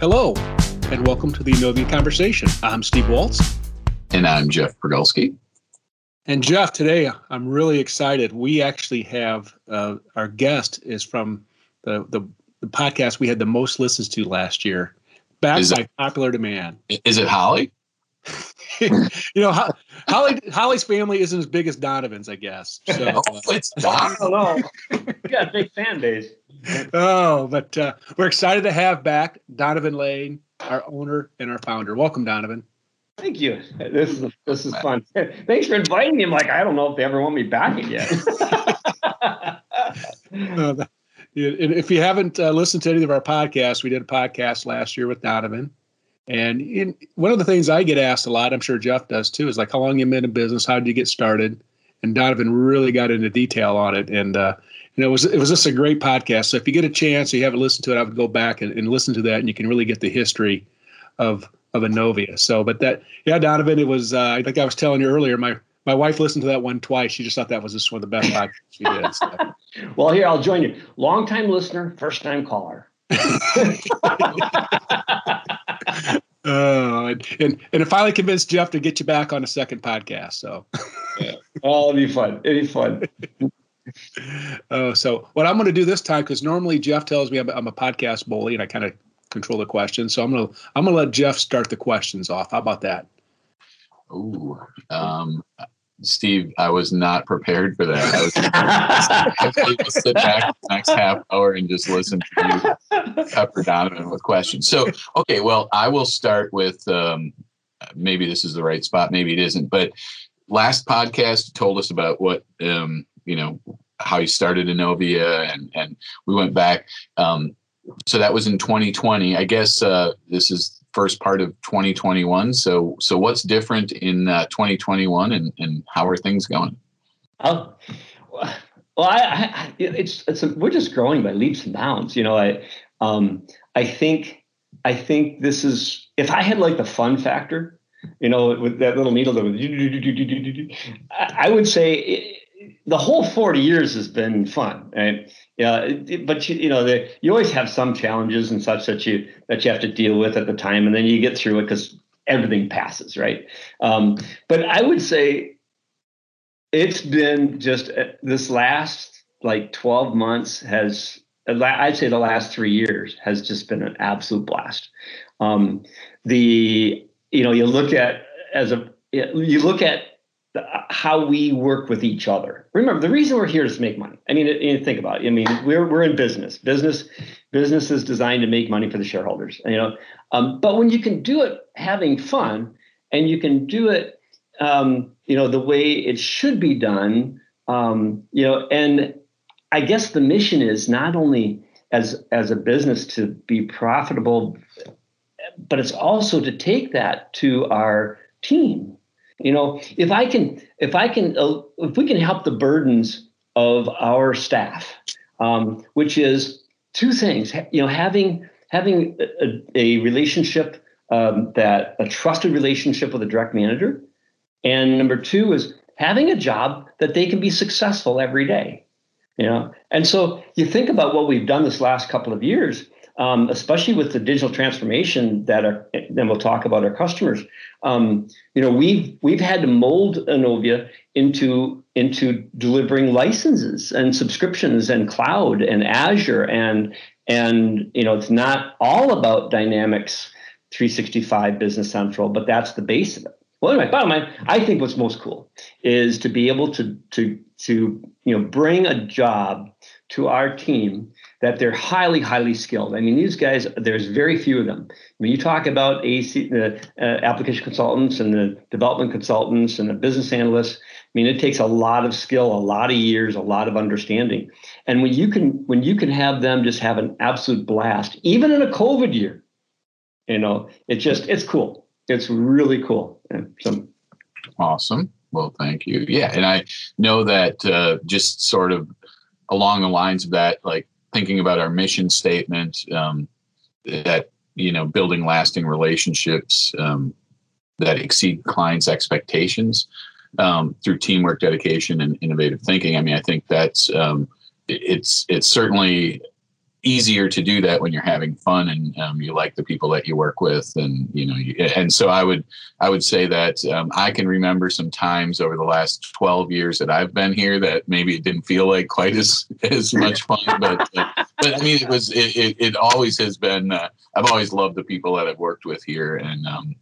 Hello, and welcome to the Innovia Conversation. I'm Steve Waltz. And I'm Jeff Progulski. And Jeff, today I'm really excited. We actually have uh, our guest is from the, the, the podcast we had the most listens to last year, backed by popular demand. Is it Holly? you know, Holly Holly's family isn't as big as Donavan's, I guess. So uh, it's I don't know. You got a big fan base. Oh, but uh, we're excited to have back Donavan Lane, our owner and our founder. Welcome, Donavan. Thank you. This is this is fun. Thanks for inviting me. I'm like, I don't know if they ever want me back again. uh, if you haven't uh, listened to any of our podcasts, we did a podcast last year with Donavan. And in, one of the things I get asked a lot, I'm sure Jeff does too, is like, how long you been in business? How did you get started? And Donavan really got into detail on it. And, uh, you know, it was, it was just a great podcast. So if you get a chance, or you haven't listened to it, I would go back and, and listen to that and you can really get the history of, of Innovia. So, but that, yeah, Donavan, it was, uh, I think I was telling you earlier, my, my wife listened to that one twice. She just thought that was just one of the best podcasts she did. So. well, here, I'll join you. Long time listener, first time caller. Uh, and, and, and it finally convinced Jeff to get you back on a second podcast. So, yeah, oh, it'll be fun. It'll be fun. Oh, uh, so what I'm going to do this time, because normally Jeff tells me I'm, I'm a podcast bully and I kind of control the questions. So I'm going to I'm going to let Jeff start the questions off. How about that? Ooh, um, Steve, I was not prepared for that. I was to sit back the next half hour and just listen to you pepper Donavan with questions. So, okay, well, I will start with um, maybe this is the right spot, maybe it isn't. But last podcast told us about what um, you know how you started Innovia, and and we went back. Um, so that was in 2020. I guess uh, this is first part of 2021. So, so what's different in uh, 2021, and, and how are things going? Oh, well, I, I it's it's a, we're just growing by leaps and bounds. You know, I um, I think I think this is if I had like the fun factor, you know, with that little needle that I would say. The whole 40 years has been fun right? Yeah but you, you know the, you always have some challenges and such that you that you have to deal with at the time and then you get through it because everything passes right? Um, but i would say it's been just uh, this last like 12 months has i'd say the last three years has just been an absolute blast. Um, the you know you look at as a you look at how we work with each other. Remember, the reason we're here is to make money. I mean, think about it. I mean, we're we're in business. Business business is designed to make money for the shareholders. You know, um, but when you can do it having fun, and you can do it, um, you know, the way it should be done, um, you know, and I guess the mission is not only as as a business to be profitable, but it's also to take that to our team you know, if I can, if I can, uh, if we can help the burdens of our staff, um, which is two things. You know, having having a, a relationship um, that a trusted relationship with a direct manager, and number two is having a job that they can be successful every day. You know, and so you think about what we've done this last couple of years um, especially with the digital transformation that are, then we'll talk about our customers. Um, you know, we've we've had to mold Innovia into into delivering licenses and subscriptions and cloud and Azure and and you know it's not all about Dynamics 365 Business Central, but that's the base of it. Well, anyway, bottom line, I think what's most cool is to be able to to to you know bring a job to our team that they're highly, highly skilled. I mean, these guys, there's very few of them. When you talk about AC, the uh, application consultants and the development consultants and the business analysts, I mean, it takes a lot of skill, a lot of years, a lot of understanding. And when you can, when you can have them just have an absolute blast, even in a COVID year, you know, it just, it's cool. It's really cool. And so, awesome. Well, thank you. Yeah, and I know that uh, just sort of along the lines of that, like thinking about our mission statement um, that you know building lasting relationships um, that exceed clients expectations um, through teamwork dedication and innovative thinking. I mean i think that's um, it's it's certainly easier to do that when you're having fun and um, you like the people that you work with and you know you, and so i would i would say that um, i can remember some times over the last 12 years that i've been here that maybe it didn't feel like quite as as much fun but uh, but i mean it was it, it, it always has been uh, i've always loved the people that i've worked with here and um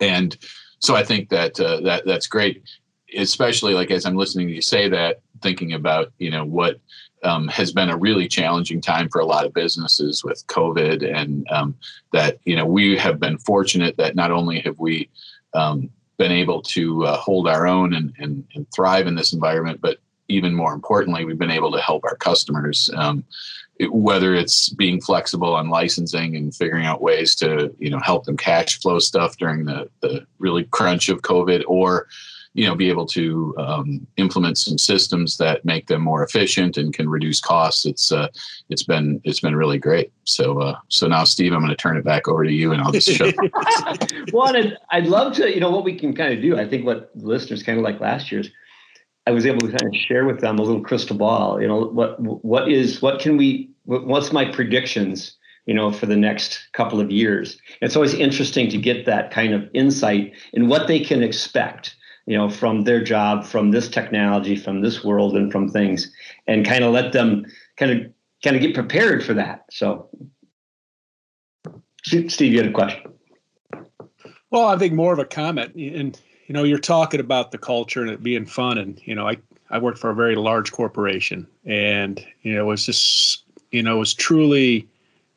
and so i think that uh, that that's great especially like as i'm listening to you say that thinking about you know what um, has been a really challenging time for a lot of businesses with COVID, and um, that you know we have been fortunate that not only have we um, been able to uh, hold our own and, and, and, thrive in this environment, but even more importantly, we've been able to help our customers. Um, it, whether it's being flexible on licensing and figuring out ways to you know help them cash flow stuff during the the really crunch of COVID, or you know be able to um, implement some systems that make them more efficient and can reduce costs it's uh, it's been it's been really great so uh, so now steve i'm going to turn it back over to you and i'll just show well I'd, I'd love to you know what we can kind of do i think what listeners kind of like last year's i was able to kind of share with them a little crystal ball you know what what is what can we what's my predictions you know, for the next couple of years. It's always interesting to get that kind of insight in what they can expect you know, from their job, from this technology, from this world, and from things, and kind of let them kind of kind of get prepared for that. So, Steve, you had a question. Well, I think more of a comment, and you know, you're talking about the culture and it being fun, and you know, I I worked for a very large corporation, and you know, it was just you know, it was truly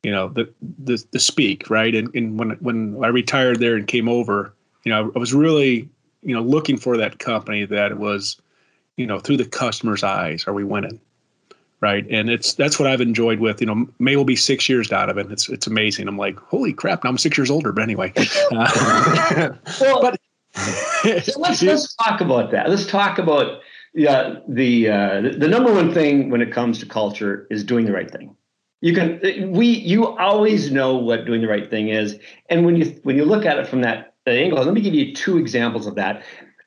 you know the the the speak right, and and when when I retired there and came over, you know, I was really you know, looking for that company that was, you know, through the customer's eyes, are we winning? Right. And it's that's what I've enjoyed with, you know, May will be six years Donavan. It's it's amazing. I'm like, holy crap, now I'm six years older. But anyway. Uh, well, but so let's let's talk about that. Let's talk about yeah, the uh, the number one thing when it comes to culture is doing the right thing. You can we you always know what doing the right thing is, and when you when you look at it from that angle. Let me give you two examples of that.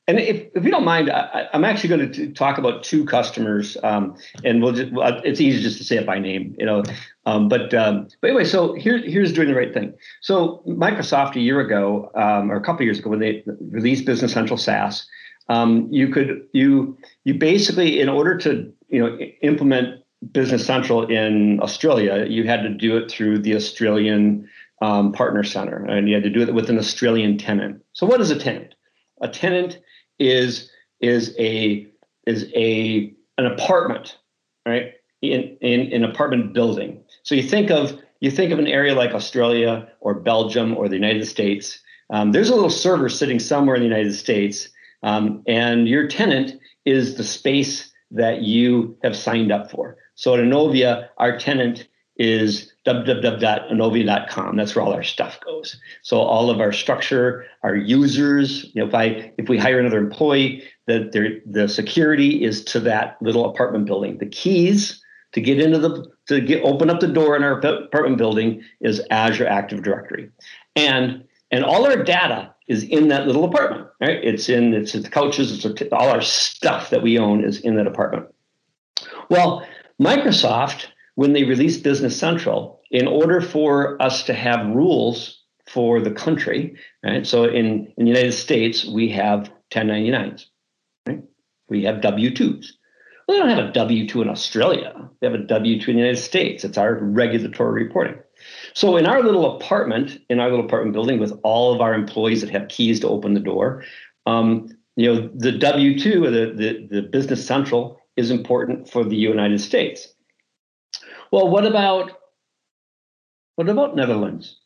And if, if you don't mind, I, am actually going to talk about two customers, um, and we'll just, it's easy just to say it by name, you know. Um, but um, but anyway, so here, here's doing the right thing. So Microsoft a year ago, um, or a couple years ago, when they released Business Central SaaS, um, you could you you basically, in order to you know implement Business Central in Australia, you had to do it through the Australian um, partner center, and you had to do it with an Australian tenant. So, what is a tenant? A tenant is is a is a an apartment, right? In in an apartment building. So you think of you think of an area like Australia or Belgium or the United States. Um, there's a little server sitting somewhere in the United States, um, and your tenant is the space that you have signed up for. So at Innovia, our tenant is www.innovia.com. That's where all our stuff goes. So all of our structure, our users, you know, if I if we hire another employee, the the security is to that little apartment building. The keys to get into the to get open up the door in our apartment building is Azure Active Directory. And and all our data is in that little apartment, right? It's in it's the couches, it's all our stuff that we own is in that apartment. Well, Microsoft when they released Business Central, in order for us to have rules for the country, right? So in, in the United States, we have 1099s, right? We have W-2s. Well, they don't have a W-2 in Australia. They have a W-2 in the United States. It's our regulatory reporting. So in our little apartment, in our little apartment building with all of our employees that have keys to open the door, um, you know, the W-2 or the, the, the Business Central is important for the United States. Well, what about what about Netherlands?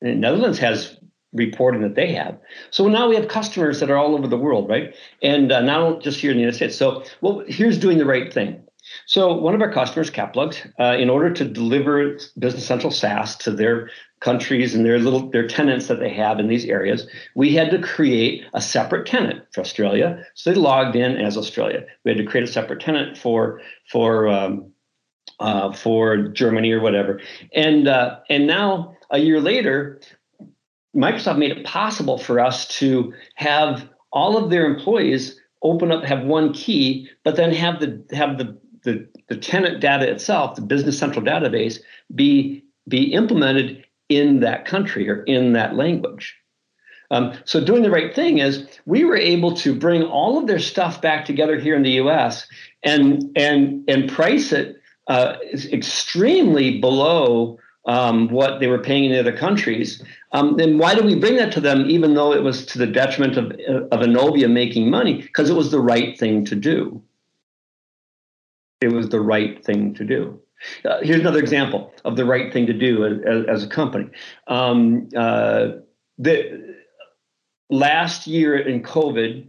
And Netherlands has reporting that they have. So now we have customers that are all over the world, right? And uh, not just here in the United States. So, well, here's doing the right thing. So one of our customers, Caplugs, uh, in order to deliver Business Central SaaS to their countries and their little their tenants that they have in these areas, we had to create a separate tenant for Australia. So they logged in as Australia. We had to create a separate tenant for for um, uh, for Germany or whatever. And uh, and now a year later, Microsoft made it possible for us to have all of their employees open up, have one key, but then have the have the the, the tenant data itself, the Business Central database, be be implemented in that country or in that language. Um, so doing the right thing is we were able to bring all of their stuff back together here in the U.S. and and and price it uh, extremely below um, what they were paying in other countries. Um, then why did we bring that to them, even though it was to the detriment of of Innovia making money? Because it was the right thing to do. It was the right thing to do. Uh, here's another example of the right thing to do as, as a company. Um, uh, the last year in COVID,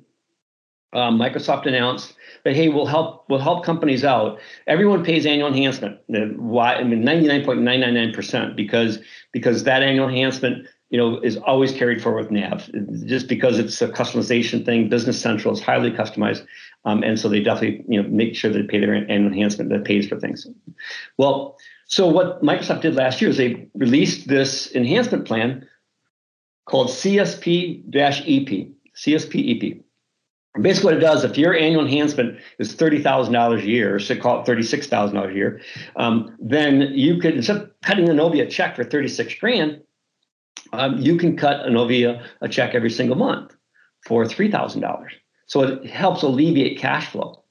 um, Microsoft announced that hey, we'll help we'll help companies out. Everyone pays annual enhancement. Why? I mean, ninety nine point nine nine nine percent because because that annual enhancement you know is always carried forward with NAV just because it's a customization thing. Business Central is highly customized, um, and so they definitely you know make sure they pay their annual enhancement that pays for things. Well, so what Microsoft did last year is they released this enhancement plan called CSP-EP, CSP-EP. Basically, what it does, if your annual enhancement is thirty thousand dollars a year, so call it thirty-six thousand dollars a year, um, then you could instead of cutting Innovia a check for thirty-six grand, um, you can cut Innovia a check every single month for three thousand dollars. So it helps alleviate cash flow. All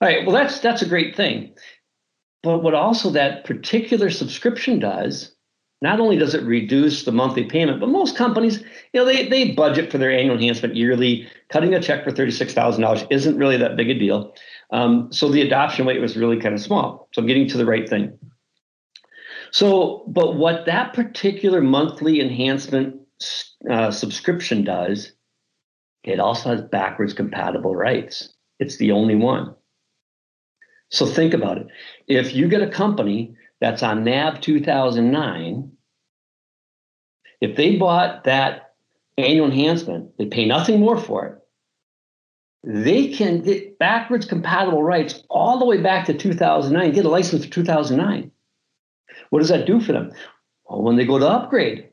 right, well that's that's a great thing, but what also that particular subscription does not only does it reduce the monthly payment, but most companies, you know, they, they budget for their annual enhancement yearly. Cutting a check for $36,000 isn't really that big a deal. Um, so the adoption rate was really kind of small. So I'm getting to the right thing. So, but what that particular monthly enhancement uh, subscription does, it also has backwards compatible rights. It's the only one. So think about it. If you get a company that's on NAV 2009, if they bought that annual enhancement, they pay nothing more for it. They can get backwards compatible rights all the way back to 2009, get a license for 2009. What does that do for them? Well, when they go to upgrade,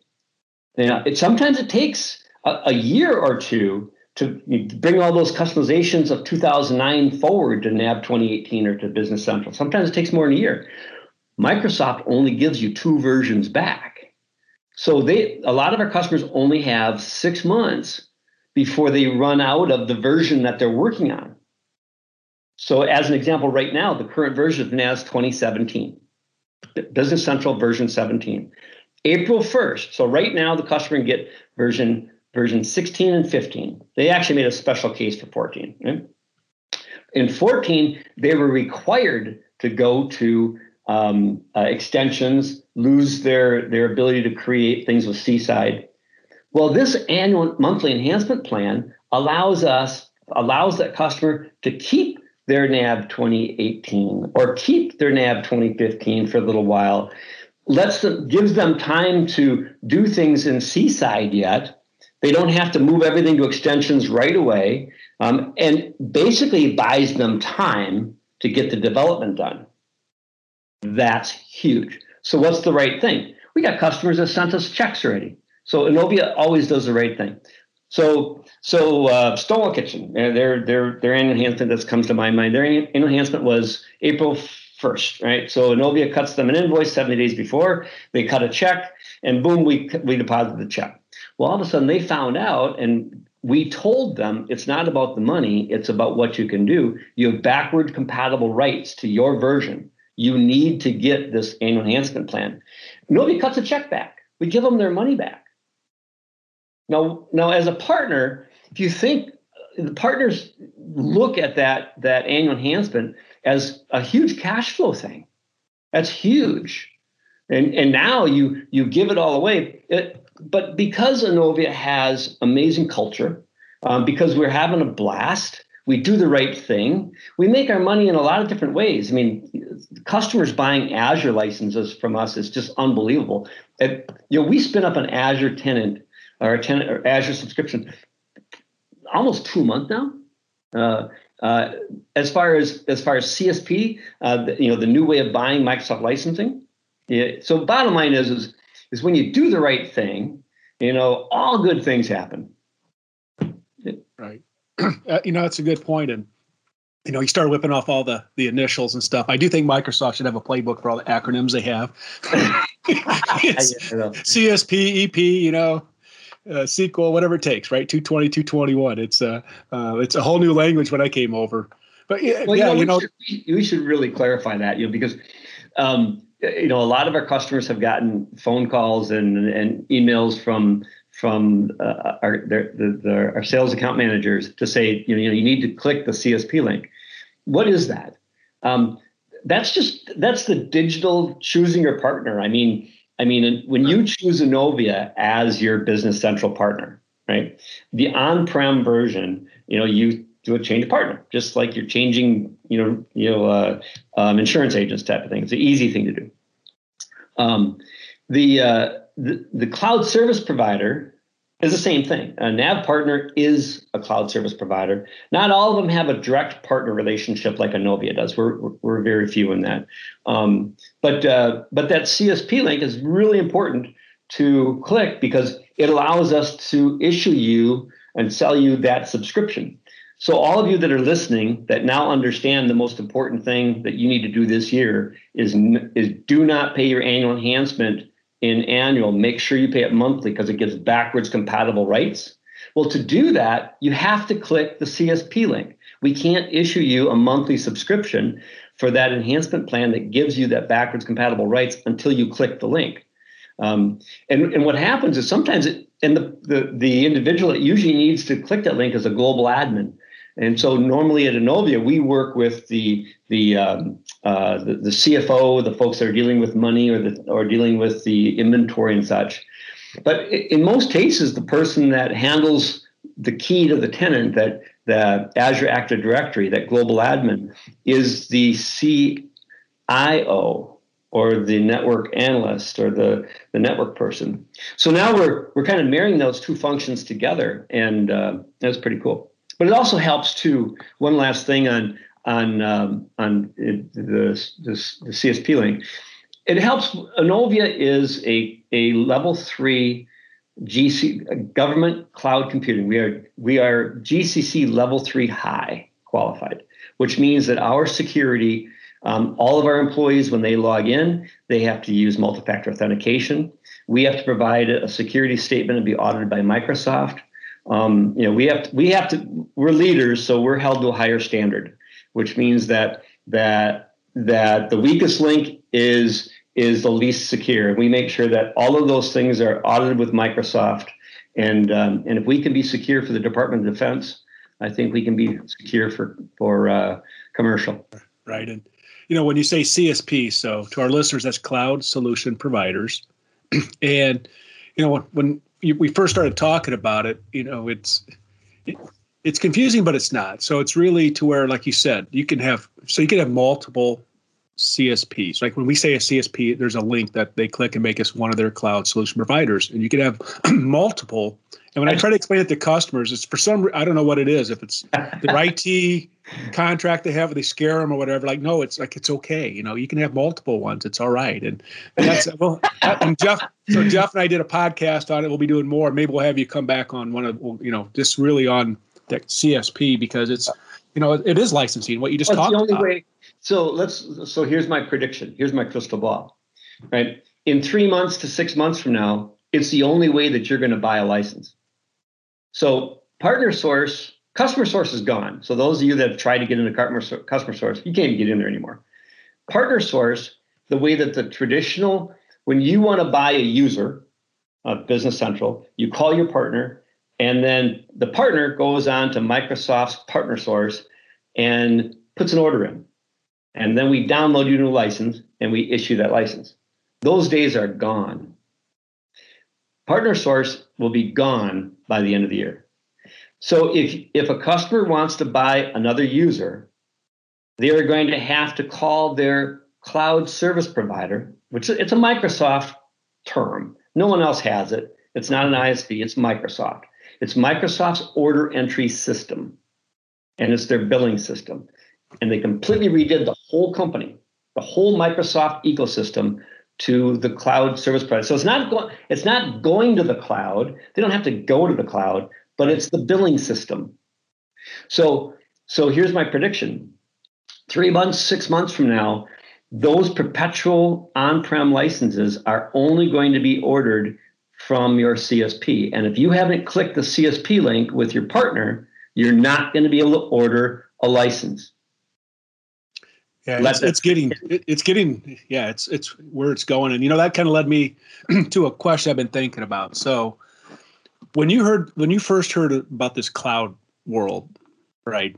you know, it sometimes it takes a, a year or two to bring all those customizations of 2009 forward to NAV 2018 or to Business Central. Sometimes it takes more than a year. Microsoft only gives you two versions back. So they a lot of our customers only have six months before they run out of the version that they're working on. So as an example, right now, the current version of NAS 2017, Business Central version 17. April 1st. So right now the customer can get version version 16 and 15. They actually made a special case for 14. Right? In 14, they were required to go to um, uh, extensions, lose their, their ability to create things with C/SIDE. Well, this annual monthly enhancement plan allows us, allows that customer to keep their NAV 2018 or keep their NAV 2015 for a little while, lets them, gives them time to do things in C/SIDE yet. They don't have to move everything to extensions right away, um, and basically buys them time to get the development done. That's huge. So what's the right thing? We got customers that sent us checks already. So Innovia always does the right thing. So so uh, Stonewall Kitchen, uh, their their their annual enhancement that comes to my mind. Their enhancement was April first, right? So Innovia cuts them an invoice 70 days before. They cut a check, and boom, we we deposit the check. Well, all of a sudden they found out, and we told them it's not about the money; it's about what you can do. You have backward compatible rights to your version you need to get this annual enhancement plan. Nobody cuts a check back. We give them their money back. Now, now as a partner, if you think the partners look at that that annual enhancement as a huge cash flow thing, that's huge. And and now you you give it all away. It, but because Innovia has amazing culture, um, because we're having a blast, we do the right thing. We make our money in a lot of different ways. I mean, customers buying Azure licenses from us is just unbelievable. It, you know, we spin up an Azure tenant or a tenant or Azure subscription almost two months now. Uh, uh, as far as as far as CSP, uh, the, you know, the new way of buying Microsoft licensing. Yeah, so bottom line is, is is when you do the right thing, you know, all good things happen. Right. Uh, you know, that's a good point. And you know, you start whipping off all the the initials and stuff. I do think Microsoft should have a playbook for all the acronyms they have. CSP, EP, you know, uh, SQL, whatever it takes, right? 220, 221. It's a, uh, uh, it's a whole new language when I came over. But yeah, well, yeah, you know, you know we, should, we should really clarify that, you know, because um, you know a lot of our customers have gotten phone calls and and emails from from uh, our their, their, our sales account managers to say you know you need to click the CSP link. What is that? Um, that's just that's the digital choosing your partner. I mean, I mean, when you choose Innovia as your business central partner, right? The on-prem version, you know, you do a change of partner, just like you're changing, you know, you know, uh, um, insurance agents type of thing. It's an easy thing to do. Um, the, uh, the the cloud service provider is the same thing. A nav partner is a cloud service provider. Not all of them have a direct partner relationship like Innovia does. We're, we're very few in that. Um, but uh, but that CSP link is really important to click because it allows us to issue you and sell you that subscription. So all of you that are listening that now understand the most important thing that you need to do this year is is do not pay your annual enhancement in annual, make sure you pay it monthly because it gives backwards compatible rights. Well, to do that, you have to click the CSP link. We can't issue you a monthly subscription for that enhancement plan that gives you that backwards compatible rights until you click the link. Um, and, and what happens is sometimes it, and the, the, the individual that usually needs to click that link is a global admin. And so normally at Innovia, we work with the the, um, uh, the, the CFO, the folks that are dealing with money or the or dealing with the inventory and such. But in most cases, the person that handles the key to the tenant, that the Azure Active Directory, that global admin, is the CIO or the network analyst or the, the network person. So now we're we're kind of marrying those two functions together, and uh, that's pretty cool. But it also helps too. One last thing on on um, on the, the, the CSP link. It helps. Innovia is a a level three GC government cloud computing. We are we are GCC level three high qualified, which means that our security. Um, all of our employees, when they log in, they have to use multi-factor authentication. We have to provide a security statement and be audited by Microsoft. Um, you know, we have to, we have to. We're leaders, so we're held to a higher standard, which means that that that the weakest link is is the least secure. We make sure that all of those things are audited with Microsoft, and um, and if we can be secure for the Department of Defense, I think we can be secure for for uh, commercial. Right, and you know when you say CSP, so to our listeners, that's Cloud Solution Providers, and you know when, when we first started talking about it, you know, it's it, it's confusing, but it's not. So it's really to where, like you said, you can have so you can have multiple CSPs. Like when we say a CSP, there's a link that they click and make us one of their cloud solution providers, and you can have multiple. And when I try to explain it to customers, it's for some I don't know what it is. If it's their IT contract they have, they scare them or whatever. Like no, it's like it's okay. You know, you can have multiple ones. It's all right. And that's well. And Jeff, so Jeff and I did a podcast on it. We'll be doing more. Maybe we'll have you come back on one of you know just really on the CSP because it's you know it is licensing. What you just talked the only about. Way, so let's. So here's my prediction. Here's my crystal ball. Right. In three months to six months from now, it's the only way that you're going to buy a license. So partner source, customer source is gone. So those of you that have tried to get into customer source, you can't get in there anymore. Partner source, the way that the traditional, when you want to buy a user of Business Central, you call your partner, and then the partner goes on to Microsoft's partner source and puts an order in. And then we download your new license and we issue that license. Those days are gone. Partner source will be gone by the end of the year. So if if a customer wants to buy another user, they are going to have to call their cloud service provider, which it's a Microsoft term. No one else has it. It's not an ISV, it's Microsoft. It's Microsoft's order entry system, and it's their billing system. And they completely redid the whole company, the whole Microsoft ecosystem to the cloud service provider. So it's not going it's not going to the cloud. They don't have to go to the cloud, but it's the billing system. So so here's my prediction. three months, six months from now, those perpetual on-prem licenses are only going to be ordered from your CSP. And if you haven't clicked the CSP link with your partner, you're not going to be able to order a license. Yeah, it's, it's getting it, it's getting yeah, it's it's where it's going, and you know that kind of led me to a question I've been thinking about. So, when you heard when you first heard about this cloud world, right?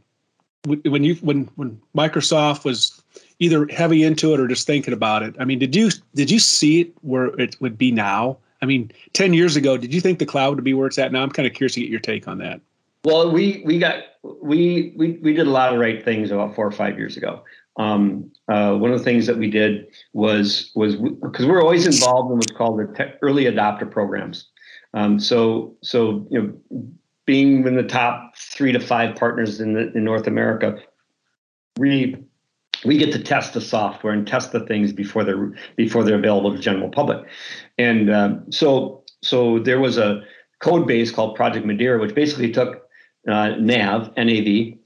When you when when Microsoft was either heavy into it or just thinking about it, I mean, did you did you see it where it would be now? I mean, ten years ago, did you think the cloud would be where it's at now? I'm kind of curious to get your take on that. Well, we we got we we we did a lot of right things about four or five years ago. Um, uh, one of the things that we did was was because we're always involved in what's called the tech, early adopter programs. Um, so so you know, being in the top three to five partners in the, in North America, we we get to test the software and test the things before they're before they're available to the general public. And um, so so there was a code base called Project Madeira, which basically took uh, NAV, NAV,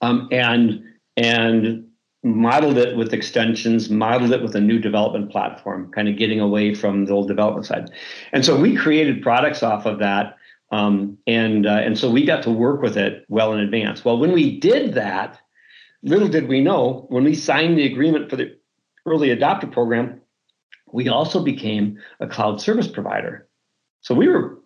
um, and and modeled it with extensions, modeled it with a new development platform, kind of getting away from the old development side. And so we created products off of that, um, and uh, and so we got to work with it well in advance. Well, when we did that, little did we know when we signed the agreement for the early adopter program, we also became a cloud service provider. So we were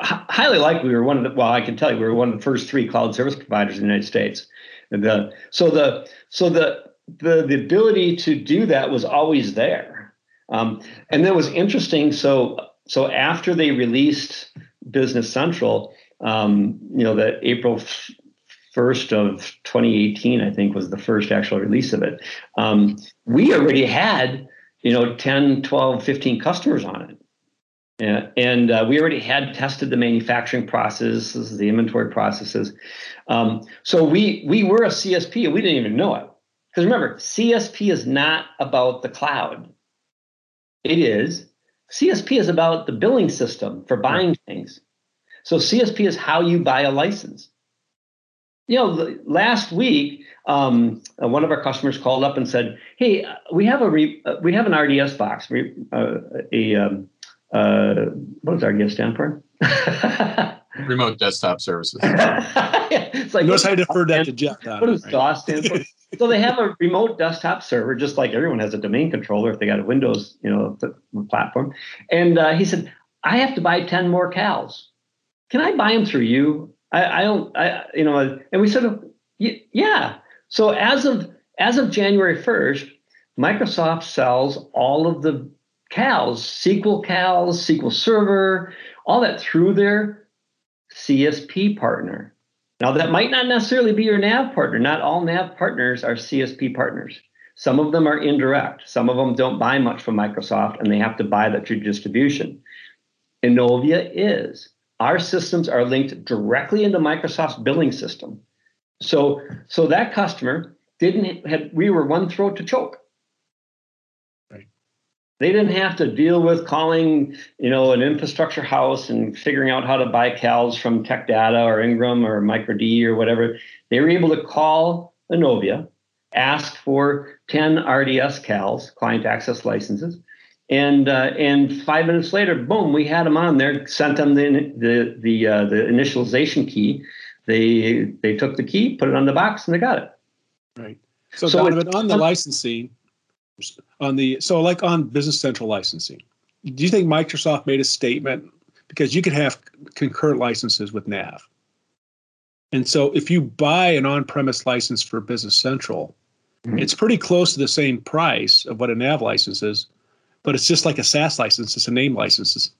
highly likely we were one of the well i can tell you we were one of the first three cloud service providers in the united states. The so the so the the the ability to do that was always there. Um, and that was interesting. So so after they released business central um, you know the april 1st of 2018 i think was the first actual release of it um, we already had you know 10 12 15 customers on it yeah, and uh, we already had tested the manufacturing processes, the inventory processes. Um, so we we were a CSP and we didn't even know it. Because remember, CSP is not about the cloud. It is CSP is about the billing system for buying things. So CSP is how you buy a license. You know, last week, um, uh, one of our customers called up and said, "Hey, we have a re- uh, we have an RDS box, re- uh, a um, uh, what does RDS stand for? Remote desktop services. it's like notice I deferred that to Jeff. What does DOS stand for? so they have a remote desktop server, just like everyone has a domain controller if they got a Windows, you know, platform. And uh, he said, I have to buy ten more CALs. Can I buy them through you? I, I don't, I, you know, and we sort of, yeah. So as of as of January first, Microsoft sells all of the CALs, SQL CALs, SQL Server, all that through their CSP partner. Now, that might not necessarily be your NAV partner. Not all NAV partners are CSP partners. Some of them are indirect. Some of them don't buy much from Microsoft and they have to buy that through distribution. Innovia is. Our systems are linked directly into Microsoft's billing system. So, so that customer didn't have, we were one throat to choke. They didn't have to deal with calling, you know, an infrastructure house and figuring out how to buy CALs from Tech Data or Ingram or MicroD or whatever. They were able to call Innovia, ask for 10 RDS CALs, client access licenses, and uh, and five minutes later, boom, we had them on there. Sent them the the the, uh, the initialization key. They they took the key, put it on the box, and they got it. Right. So, so Donavan, it, on the licensing, on the so like on Business Central licensing. Do you think Microsoft made a statement because you could have concurrent licenses with Nav? And so if you buy an on-premise license for Business Central, mm-hmm. it's pretty close to the same price of what a Nav license is, but it's just like a SaaS license. It's a name license.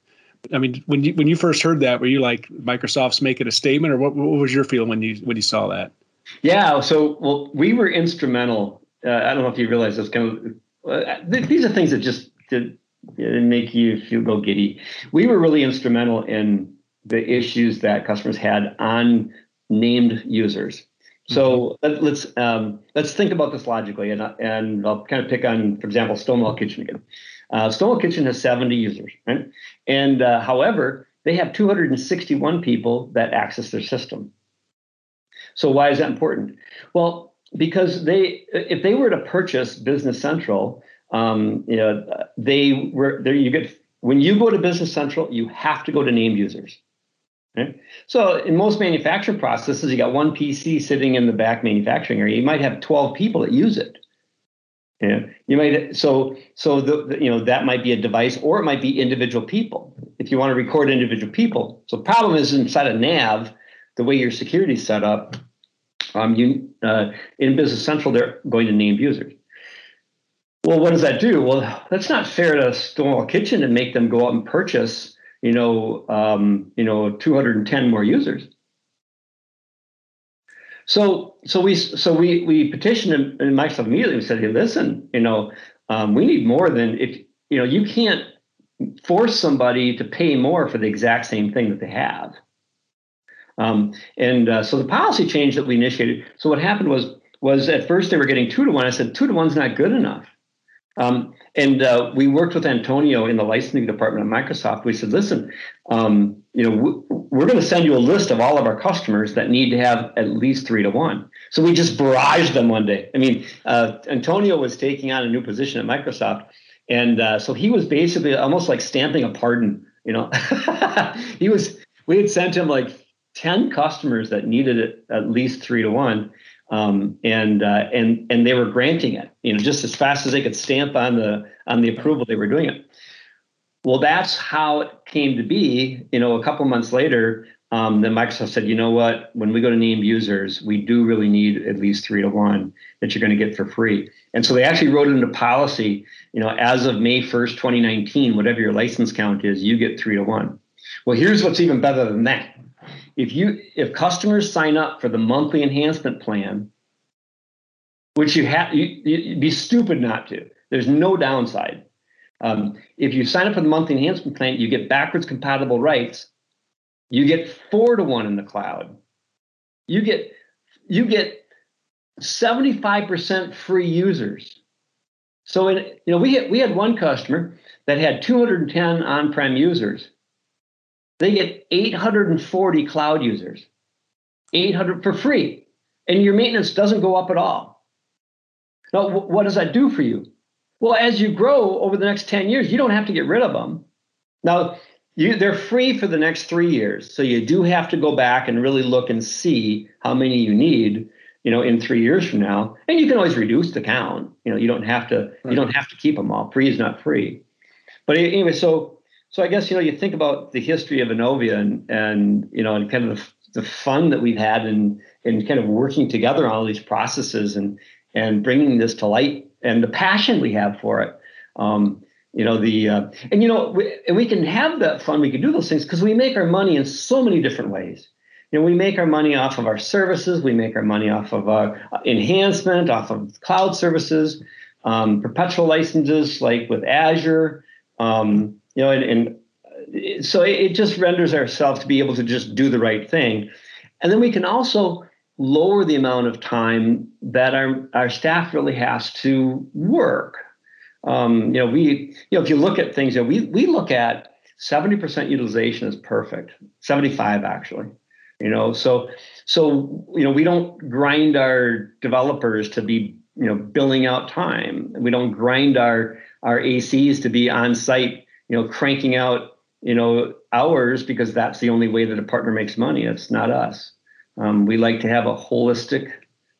I mean, when you when you first heard that, were you like Microsoft's making a statement, or what, what was your feeling when you when you saw that? Yeah, so well, we were instrumental. Uh, I don't know if you realize this. Kind of uh, these are things that just did, make you feel go giddy. We were really instrumental in the issues that customers had on named users. So mm-hmm. let, us um, let's think about this logically, and and I'll kind of pick on, for example, Stonewall Kitchen again. Uh, Stonewall Kitchen has 70 users, right? And uh, however, they have 261 people that access their system. So why is that important? Well, because they if they were to purchase Business Central, um, you know, they were there. You get when you go to Business Central, you have to go to named users. So in most manufacturing processes, you got one PC sitting in the back manufacturing area. You might have 12 people that use it. Yeah, you might so so the, the, you know that might be a device or it might be individual people. If you want to record individual people, so problem is inside of Nav, the way your security is set up, um, you uh, in Business Central they're going to name users. Well, what does that do? Well, that's not fair to Stonewall Kitchen and make them go out and purchase, you know, um, you know, 210 more users. So, so we, so we, we petitioned him, and Microsoft immediately we said, "Hey, listen, you know, um, we need more than if you know, you can't force somebody to pay more for the exact same thing that they have." Um, and uh, so the policy change that we initiated. So what happened was was at first they were getting two to one. I said two to one's not good enough. Um, and uh, we worked with Antonio in the licensing department at Microsoft. We said, listen, um, you know, we're going to send you a list of all of our customers that need to have at least three to one. So we just barraged them one day. I mean, uh, Antonio was taking on a new position at Microsoft, and uh, so he was basically almost like stamping a pardon. You know, he was. We had sent him like ten customers that needed at least three to one, um, and uh, and and they were granting it. You know, just as fast as they could stamp on the on the approval, they were doing it. Well, that's how it came to be. You know, a couple months later, um, then Microsoft said, you know what? When we go to named users, we do really need at least three to one that you're going to get for free. And so they actually wrote into policy. You know, as of May 1st, 2019, whatever your license count is, you get three to one. Well, here's what's even better than that if you if customers sign up for the monthly enhancement plan, which you have you, you'd be stupid not to. There's no downside. Um, if you sign up for the monthly enhancement plan, you get backwards compatible rights. You get four to one in the cloud. You get you get 75% free users. So in, you know we had, we had one customer that had 210 on-prem users they get 840 cloud users, 800 for free, and your maintenance doesn't go up at all. Now, what does that do for you? Well, as you grow over the next 10 years, you don't have to get rid of them. Now, you, they're free for the next three years. So you do have to go back and really look and see how many you need, you know, in three years from now. And you can always reduce the count. You know, you don't have to, you don't have to keep them all. Free is not free. But anyway, so so I guess you know you think about the history of Innovia and and you know and kind of the, the fun that we've had in in kind of working together on all these processes and and bringing this to light and the passion we have for it. Um, you know the uh, and you know we, and we can have that fun. We can do those things because we make our money in so many different ways. You know, we make our money off of our services. We make our money off of our uh, enhancement, off of cloud services, um, perpetual licenses like with Azure. Um, you know, and, and so it just renders ourselves to be able to just do the right thing. And then we can also lower the amount of time that our, our staff really has to work. Um, you know, we, you know, if you look at things, you know, we, we look at 70% utilization is perfect, 75 actually, you know, so, so, you know, we don't grind our developers to be, you know, billing out time. We don't grind our, our ACs to be on site you know, cranking out, you know, hours because that's the only way that a partner makes money. It's not us. Um, we like to have a holistic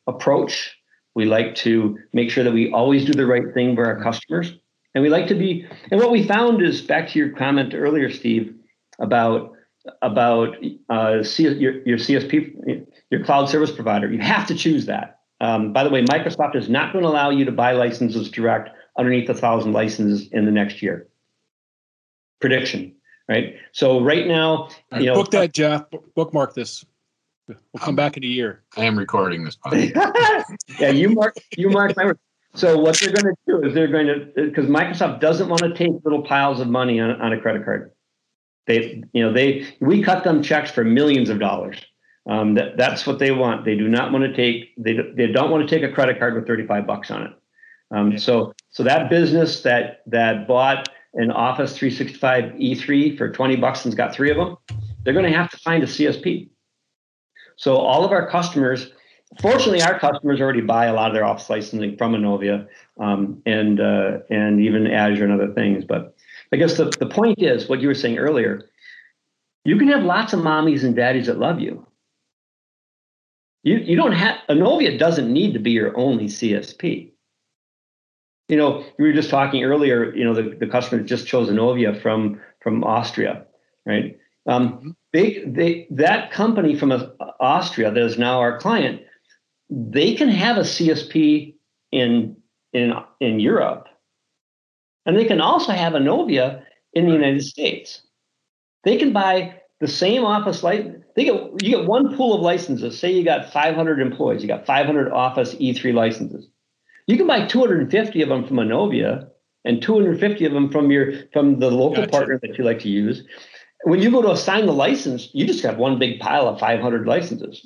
approach. We like to make sure that we always do the right thing for our customers. And we like to be, and what we found is back to your comment earlier, Steve, about about uh, C, your, your CSP, your cloud service provider. You have to choose that. Um, by the way, Microsoft is not going to allow you to buy licenses direct underneath a thousand licenses in the next year prediction, right? So right now, right, you know, book that, Jeff. Bookmark this. We'll come um, back in a year. I am recording this. yeah, you mark you mark my word. So what they're going to do is they're going to because Microsoft doesn't want to take little piles of money on, on a credit card. They, you know, they we cut them checks for millions of dollars. Um, that, that's what they want. They do not want to take they, they don't want to take a credit card with 35 bucks on it. Um, so so that business that that bought an Office 365 E3 for 20 bucks and's got three of them, they're going to have to find a CSP. So all of our customers, fortunately, our customers already buy a lot of their office licensing from Innovia um, and uh, and even Azure and other things. But I guess the, the point is what you were saying earlier. You can have lots of mommies and daddies that love you. You you don't have Innovia doesn't need to be your only CSP. You know, we were just talking earlier. You know, the, the customer just chose Innovia from from Austria, right? Um, mm-hmm. They, they, that company from Austria that is now our client, they can have a CSP in in in Europe, and they can also have Innovia in the United States. They can buy the same office license. They get you get one pool of licenses. Say you got 500 employees, you got 500 Office E3 licenses. You can buy 250 of them from Innovia and 250 of them from your from the local gotcha. partner that you like to use. When you go to assign the license, you just got one big pile of 500 licenses,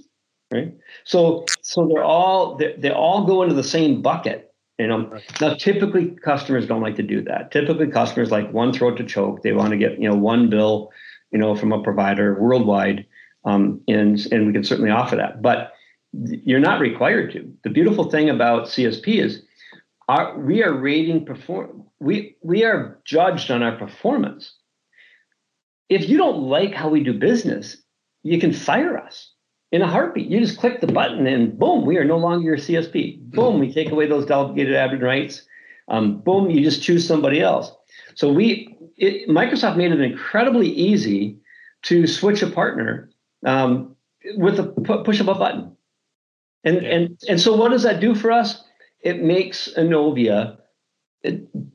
right? So so they're all they, they all go into the same bucket. You know, right. now typically customers don't like to do that. Typically, customers like one throat to choke. They want to get you know one bill, you know, from a provider worldwide, um, and and we can certainly offer that. But you're not required to. The beautiful thing about CSP is our, we are rating perform we we are judged on our performance. If you don't like how we do business, you can fire us in a heartbeat. You just click the button and boom, we are no longer your CSP. Boom, we take away those delegated admin rights. Um, boom, you just choose somebody else. So we it, Microsoft made it incredibly easy to switch a partner um, with a push of a button. And, yeah. and, and so what does that do for us? It makes Innovia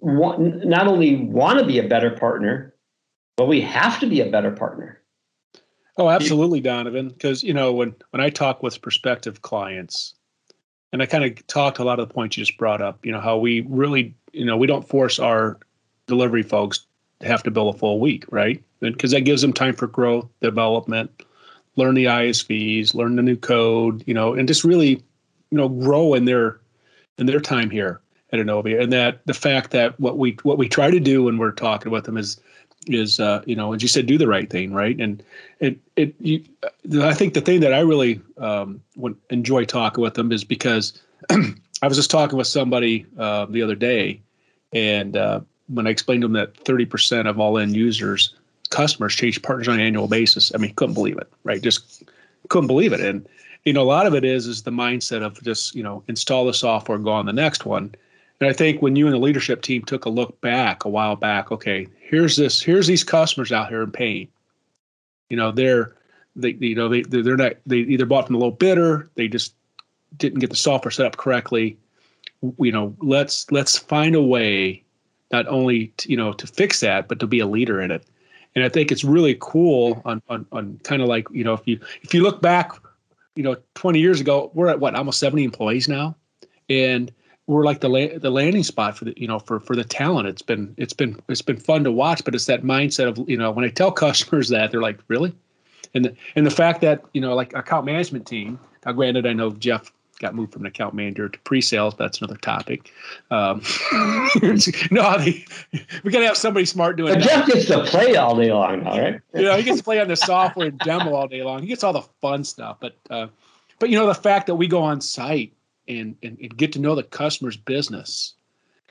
not only want to be a better partner, but we have to be a better partner. Oh, absolutely, Donavan. Because you know, when when I talk with prospective clients, and I kind of talked a lot of the points you just brought up. You know, how we really, you know, we don't force our delivery folks to have to bill a full week, right? Because that gives them time for growth, development, learn the ISVs, learn the new code, you know, and just really, you know, grow in their in their time here at Innovia. And that the fact that what we what we try to do when we're talking with them is is uh, you know, as you said, do the right thing, right? And it it you, I think the thing that I really um, would enjoy talking with them is because I was just talking with somebody uh, the other day, and uh, when I explained to them that 30% of all end users customers change partners on an annual basis. I mean, couldn't believe it, right? Just couldn't believe it. And you know, a lot of it is is the mindset of just you know install the software, go on the next one. And I think when you and the leadership team took a look back a while back, okay, here's this, here's these customers out here in pain. You know, they're they you know they they're not they either bought from a low bidder, they just didn't get the software set up correctly. You know, let's let's find a way not only to, you know to fix that, but to be a leader in it and I think it's really cool on on, on kind of like you know if you if you look back, you know, 20 years ago, we're at what almost 70 employees now, and we're like the la- the landing spot for the you know for for the talent. It's been it's been it's been fun to watch, but it's that mindset of you know when I tell customers that they're like really, and the, and the fact that you know like account management team. Now, granted, I know Jeff got moved from an account manager to pre-sales. That's another topic. Um, no, they, we got to have somebody smart doing but Jeff gets to play all day long, all right? you know, he gets to play on the software and demo all day long. He gets all the fun stuff. But, uh, but you know, the fact that we go on site and, and, and get to know the customer's business.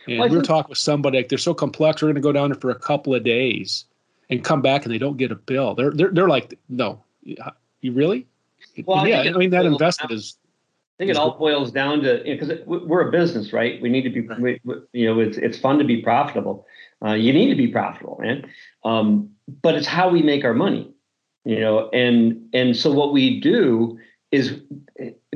And well, we were talking with somebody like they're so complex. We're going to go down there for a couple of days and come back and they don't get a bill. They're they're, they're like, no, you really? Well, yeah, I, I mean that investment is I think it all boils down to because you know, we're a business, right? We need to be, we, you know, it's it's fun to be profitable. Uh, you need to be profitable, man. Um, but it's how we make our money, you know. And and so what we do is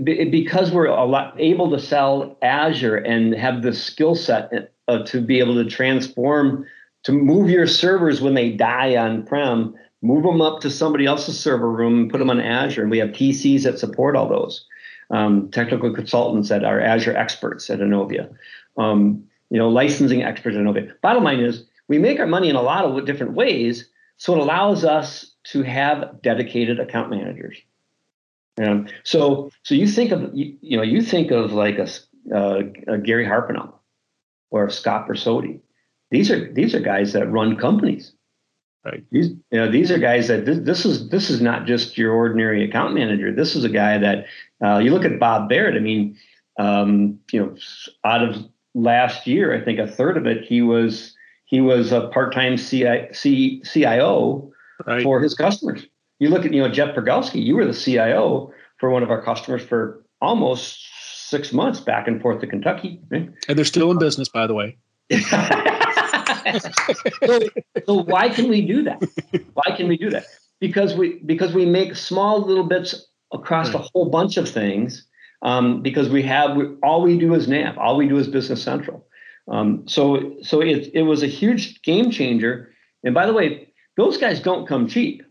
because we're a lot able to sell Azure and have the skill set uh, to be able to transform to move your servers when they die on prem, move them up to somebody else's server room, and put them on Azure, and we have PCs that support all those um, technical consultants that are Azure experts at Innovia, um, you know, licensing experts at Innovia. Bottom line is we make our money in a lot of different ways, so it allows us to have dedicated account managers. Um, so, so you think of you, you know you think of like a, uh, a Gary Harpinell or Scott Bersodi. These are these are guys that run companies. Right. These, you know, these are guys that this, this is this is not just your ordinary account manager. This is a guy that uh, you look at Bob Barrett. I mean, um, you know, out of last year, I think a third of it he was he was a part-time CI, C, CIO right. for his customers. You look at you know Jeff Pergalski. You were the CIO for one of our customers for almost six months back and forth to Kentucky. And they're still in business, by the way. so, so why can we do that? Why can we do that? Because we because we make small little bits across a whole bunch of things. Um, because we have we, all we do is NAV, all we do is Business Central. Um, so so it it was a huge game changer. And by the way, those guys don't come cheap.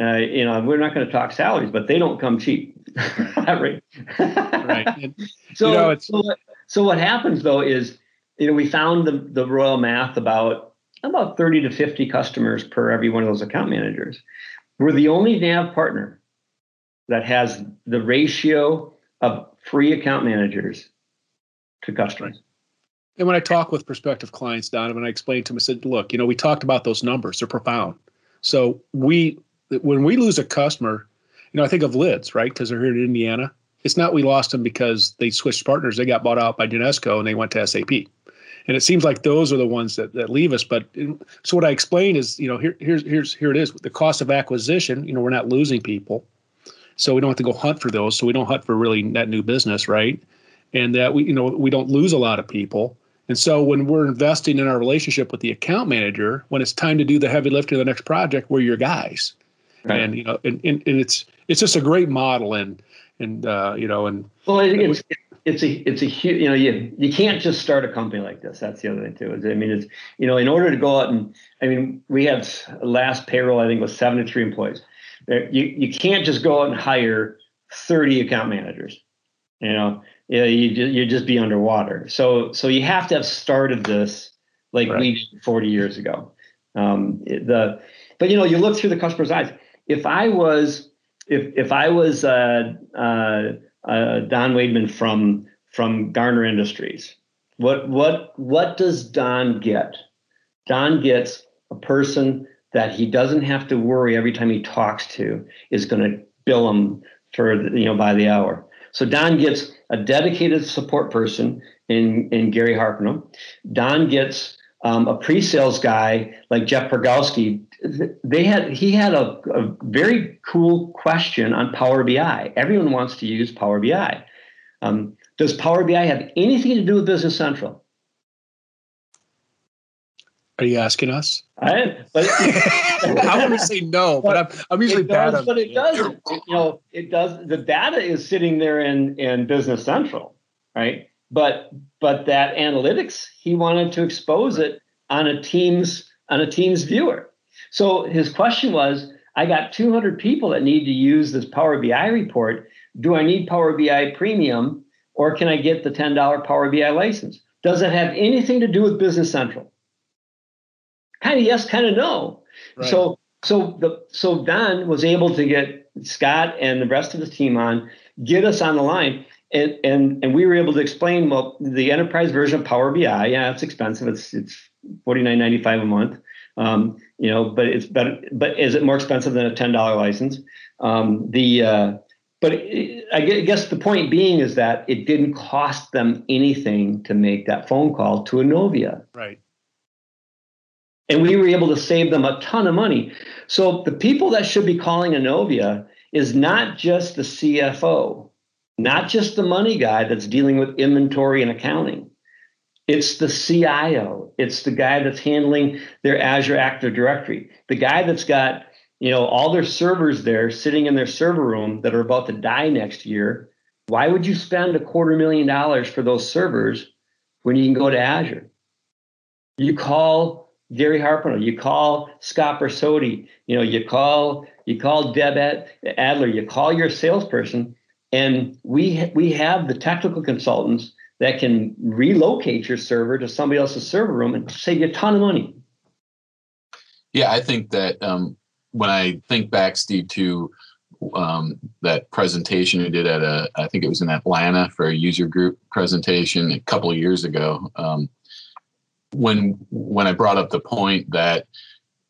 Uh, you know, we're not going to talk salaries, but they don't come cheap. right. right. so, you know, so, what, so what happens though is you know, we found the, the royal math about about 30 to 50 customers per every one of those account managers. We're the only NAV partner that has the ratio of free account managers to customers. And when I talk with prospective clients, Donavan, I explained to them, I said, look, you know, we talked about those numbers, they're profound. So we, when we lose a customer, you know, I think of lids, right? Because they're here in Indiana. It's not we lost them because they switched partners. They got bought out by Genesco and they went to SAP and it seems like those are the ones that, that leave us. But so what I explain is, you know, here here's here's here it is. The cost of acquisition. You know, we're not losing people, so we don't have to go hunt for those. So we don't hunt for really net new business, right? And that we you know we don't lose a lot of people. And so when we're investing in our relationship with the account manager, when it's time to do the heavy lifting of the next project, we're your guys. Right. And you know, and, and, and it's it's just a great model and and uh, you know and well it, it's it's a it's a huge you know you you can't just start a company like this. That's the other thing too is i mean it's you know in order to go out and i mean we had last payroll i think was 73 employees. You you can't just go out and hire 30 account managers you know? You you you just be underwater. So so you have to have started this like right. we did 40 years ago. Um the but you know you look through the customer's eyes if i was if if i was uh uh uh, Don Wademan from from Garner Industries. What what what does Don get? Don gets a person that he doesn't have to worry every time he talks to is going to bill him for you know by the hour. So Don gets a dedicated support person in in Gary Harpenham. Don gets um, a pre-sales guy like Jeff Pergalski they had he had a, a, very cool question on Power BI. Everyone wants to use Power BI. Um, does Power BI have anything to do with Business Central? Are you asking us? I, but I want to say no, but, I'm, I'm usually does, bad. But it does. It, you know, it does. The data is sitting there in in Business Central, right? But but that analytics, he wanted to expose it on a Teams on a Teams viewer. So his question was I got 200 people that need to use this Power BI report. Do I need Power BI Premium or can I get the $10 Power BI license? Does it have anything to do with Business Central? Kind of yes, kind of no. Right. So so the so Don was able to get Scott and the rest of the team on, get us on the line, and and and we were able to explain well the enterprise version of Power BI. Yeah, it's expensive. It's it's forty nine ninety five a month. Um, you know, but it's better. But is it more expensive than a ten dollar license? Um, the uh, but I guess the point being is that it didn't cost them anything to make that phone call to Innovia. Right. And we were able to save them a ton of money. So the people that should be calling Innovia is not just the CFO, not just the money guy that's dealing with inventory and accounting. It's the CIO. It's the guy that's handling their Azure Active Directory. The guy that's got, you know, all their servers there sitting in their server room that are about to die next year. Why would you spend a quarter million dollars for those servers when you can go to Azure? You call Gary Harper, you call Scott Bersodi, you know, you call you call Deb Adler, you call your salesperson, and we we have the technical consultants that can relocate your server to somebody else's server room and save you a ton of money. Yeah, I think that um, when I think back, Steve, to um, that presentation you did at a, I think it was in Atlanta for a user group presentation a couple of years ago. Um, when when I brought up the point that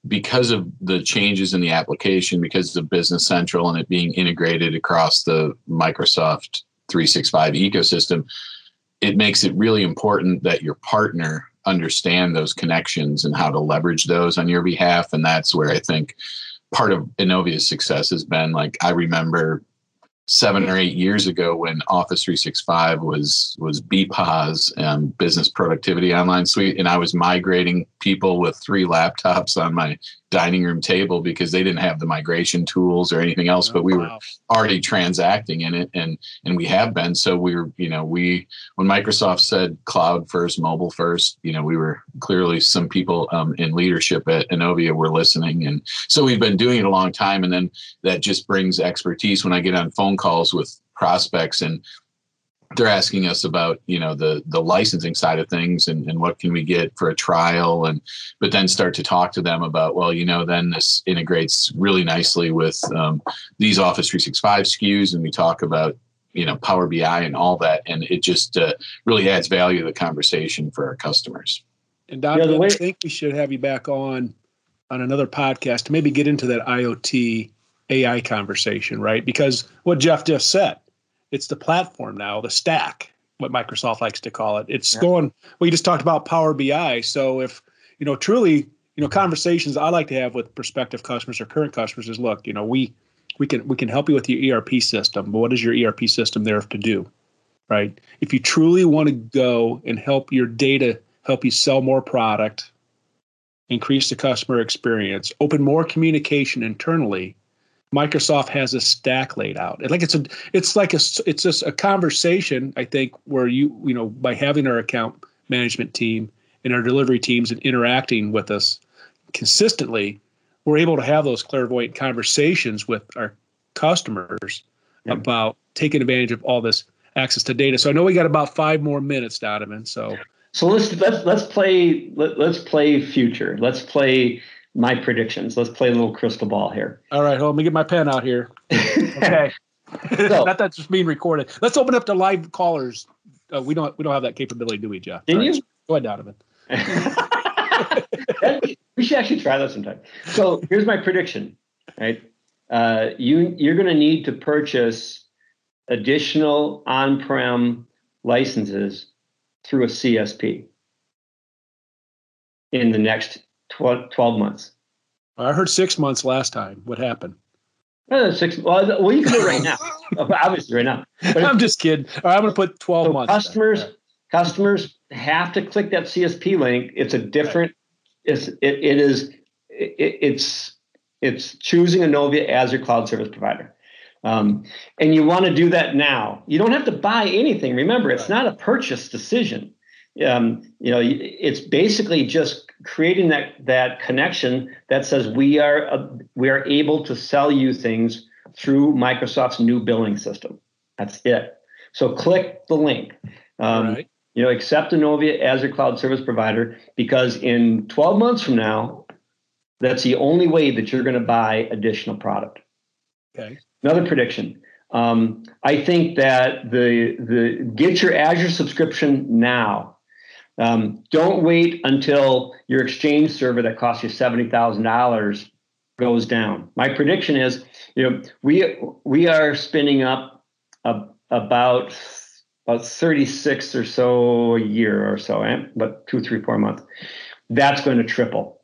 because of the changes in the application, because of Business Central and it being integrated across the Microsoft 365 ecosystem, it makes it really important that your partner understand those connections and how to leverage those on your behalf. And that's where I think part of Innovia's success has been like I remember seven or eight years ago when Office 365 was was BPOS um, Business Productivity Online Suite, and I was migrating people with three laptops on my dining room table because they didn't have the migration tools or anything else, but we oh, wow. were already transacting in it, and and we have been. So we were, you know, we when Microsoft said cloud first, mobile first, you know, we were clearly some people um, in leadership at Innovia were listening, and so we've been doing it a long time, and then that just brings expertise when I get on phone calls with prospects and they're asking us about you know the the licensing side of things and, and what can we get for a trial and but then start to talk to them about well you know then this integrates really nicely with um, these office 365 skus and we talk about you know power bi and all that. And it just uh, really adds value to the conversation for our customers. And Don, yeah, way- i think we should have you back on on another podcast to maybe get into that iot ai conversation right? Because what jeff just said it's the platform now, the stack, what Microsoft likes to call it. It's yeah. going. We just talked about Power BI. So if you know truly, you know, conversations I like to have with prospective customers or current customers is, look, you know, we we can we can help you with your ERP system, but what is your ERP system there to do? Right? If you truly want to go and help your data help you sell more product, increase the customer experience, open more communication internally, Microsoft has a stack laid out. Like it's a, it's like a, it's just a conversation. I think where you, you know, by having our account management team and our delivery teams and interacting with us consistently, we're able to have those clairvoyant conversations with our customers yeah. about taking advantage of all this access to data. So I know we got about five more minutes, Donavan. So so let's let's let's play let, let's play future. Let's play my predictions. Let's play a little crystal ball here. All right, hold on, let me get my pen out here. Okay. so, Not that's just being recorded. Let's open up to live callers. Uh, we don't we don't have that capability, do we, Jeff? Can right. you? Go ahead, Donavan. we should actually try that sometime. So here's my prediction. Right, uh, you you're going to need to purchase additional on-prem licenses through a CSP in the next 12, 12 months. I heard six months last time. What happened? Uh, six. Well, well, you can do it right now. Obviously, right now. But I'm just kidding. I'm going to put 12 so months. Customers, customers have to click that CSP link. It's a different. Right. It's it, it is it, it's it's choosing Innovia as your cloud service provider. Um, and you want to do that now. You don't have to buy anything. Remember, it's not a purchase decision um, you know, it's basically just creating that that connection that says we are uh, we are able to sell you things through Microsoft's new billing system. That's it. So click the link. Um, right. You know, accept Innovia as your cloud service provider because in 12 months from now, that's the only way that you're going to buy additional product. Okay. Another prediction. Um, I think that the the get your Azure subscription now um, don't wait until your exchange server that costs you seventy thousand dollars goes down. My prediction is, you know, we we are spinning up a, about about thirty six or so a year or so, eh? but two, three, four months. That's going to triple.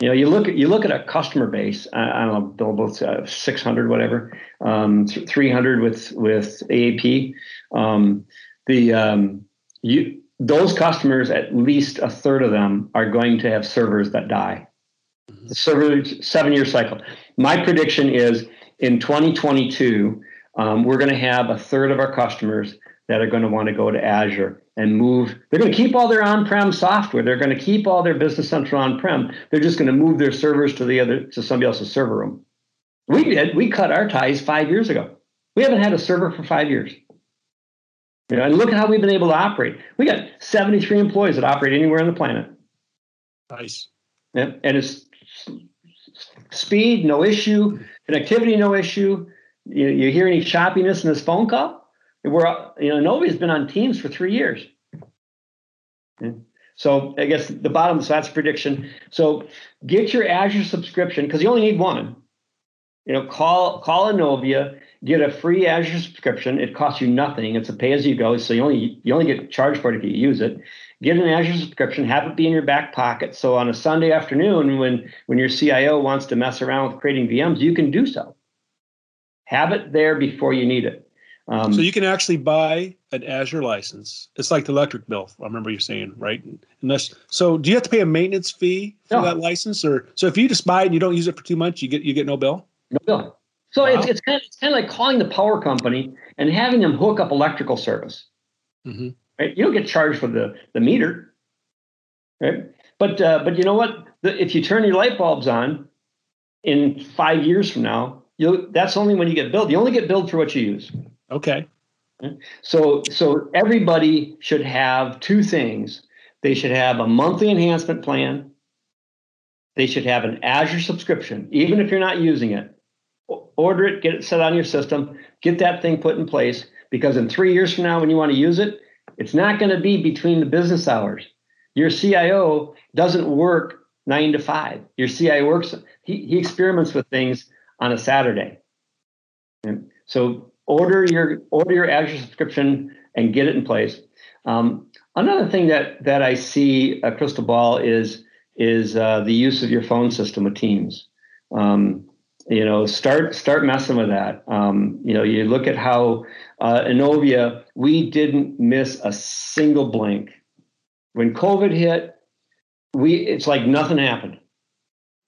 You know, you look at you look at a customer base. I, I don't know, both uh, six hundred, whatever, um, three hundred with with AAP. Um, the um, you those customers, at least a third of them, are going to have servers that die. Mm-hmm. The server seven year cycle. My prediction is in 2022, um, we're going to have a third of our customers that are going to want to go to Azure and move. They're going to keep all their on-prem software. They're going to keep all their Business Central on-prem. They're just going to move their servers to the other to somebody else's server room. We did. We cut our ties five years ago. We haven't had a server for five years. You know, and look at how we've been able to operate. We got 73 employees that operate anywhere on the planet. Nice. Yeah, and it's speed, no issue. Connectivity, no issue. You, you hear any choppiness in this phone call? We're, you know, Novia's been on Teams for three years. So I guess the bottom, so that's prediction. So get your Azure subscription because you only need one. You know, call call Innovia, get a free Azure subscription. It costs you nothing. It's a pay as you go, so you only you only get charged for it if you use it. Get an Azure subscription, have it be in your back pocket. So on a Sunday afternoon, when when your CIO wants to mess around with creating VMs, you can do so. Have it there before you need it. Um, so you can actually buy an Azure license. It's like the electric bill. I remember you saying, right? Unless so, do you have to pay a maintenance fee for no. that license, or so if you just buy it and you don't use it for two months, you get you get no bill? No bill. So wow. it's it's kind of it's kind of like calling the power company and having them hook up electrical service. Mm-hmm. Right? You don't get charged for the the meter, right? But uh, but you know what? The, if you turn your light bulbs on in five years from now, you that's only when you get billed. You only get billed for what you use. Okay. So so everybody should have two things. They should have a monthly enhancement plan. They should have an Azure subscription, even if you're not using it. Order it, get it set on your system, get that thing put in place. Because in three years from now, when you want to use it, it's not going to be between the business hours. Your CIO doesn't work nine to five. Your CIO works, he, he experiments with things on a Saturday. And so order your order your Azure subscription and get it in place. Um, another thing that that I see a crystal ball is is uh, the use of your phone system with Teams. Um, you know, start start messing with that. Um, you know, you look at how uh, Innovia, we didn't miss a single blink. When COVID hit, we it's like nothing happened.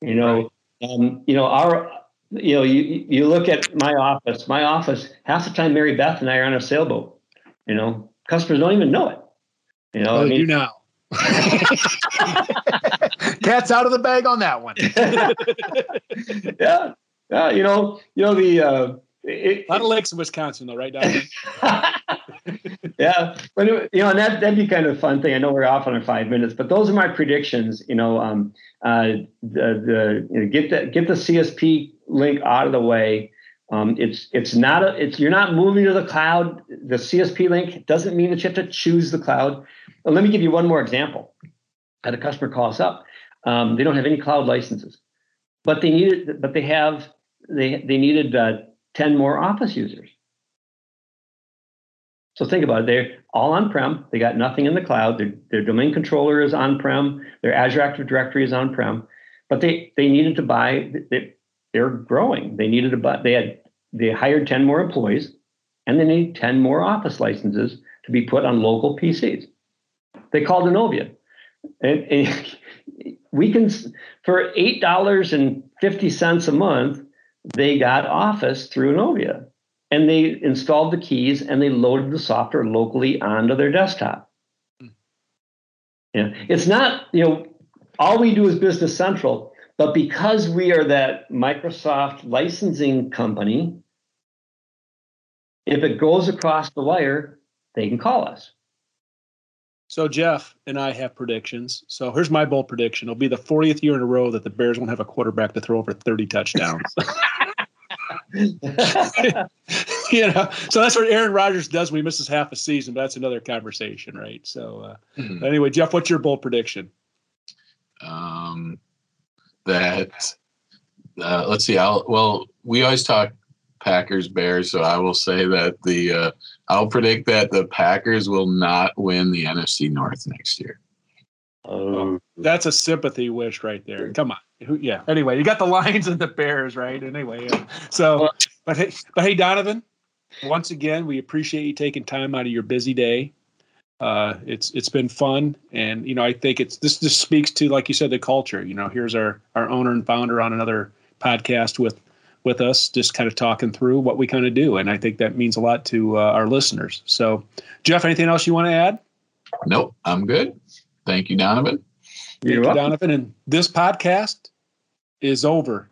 You know, right. um, you know our you know, you you look at my office. My office, half the time, Mary Beth and I are on a sailboat. You know, customers don't even know it. You know, oh, I mean, you now. Cat's out of the bag on that one. yeah, yeah. You know, you know the. Uh, it, a lot of lakes in Wisconsin, though, right? Down yeah, but you know, and that that'd be kind of a fun thing. I know we're off on our five minutes, but those are my predictions. You know, um, uh, the the you know, get the get the CSP link out of the way. Um, it's it's not a it's you're not moving to the cloud. The CSP link doesn't mean that you have to choose the cloud. Well, let me give you one more example. I had a customer call us up. Um, they don't have any cloud licenses, but they needed but they have they they needed uh, ten more Office users. So think about it. They're all on-prem. They got nothing in the cloud. Their, their domain controller is on-prem. Their Azure Active Directory is on-prem. But they they needed to buy. They, they're growing. They needed to buy. They had they hired ten more employees, and they need ten more Office licenses to be put on local PCs. They called Innovia, and, and we can for eight dollars and fifty cents a month. They got Office through Novia and they installed the keys and they loaded the software locally onto their desktop. Hmm. Yeah, it's not, you know, all we do is Business Central, but because we are that Microsoft licensing company, if it goes across the wire, they can call us. So Jeff and I have predictions. So here's my bold prediction: it'll be the 40th year in a row that the Bears won't have a quarterback to throw over 30 touchdowns. you know, so that's what Aaron Rodgers does when he misses half a season. But that's another conversation, right? So, uh, mm-hmm. anyway, Jeff, what's your bold prediction? Um, that uh, let's see. I'll well, we always talk Packers Bears, so I will say that the uh, I'll predict that the Packers will not win the NFC North next year. Oh, that's a sympathy wish right there. Come on yeah. Anyway, you got the Lions and the Bears, right? Anyway, uh, so but hey, but hey, Donavan, once again, we appreciate you taking time out of your busy day. Uh, it's it's been fun, and you know, I think it's this just speaks to, like you said, the culture. You know, here's our our owner and founder on another podcast with with us, just kind of talking through what we kind of do, and I think that means a lot to uh, our listeners. So, Jeff, anything else you want to add? Nope, I'm good. Thank you, Donavan. Thank you, Donavan. And this podcast is over.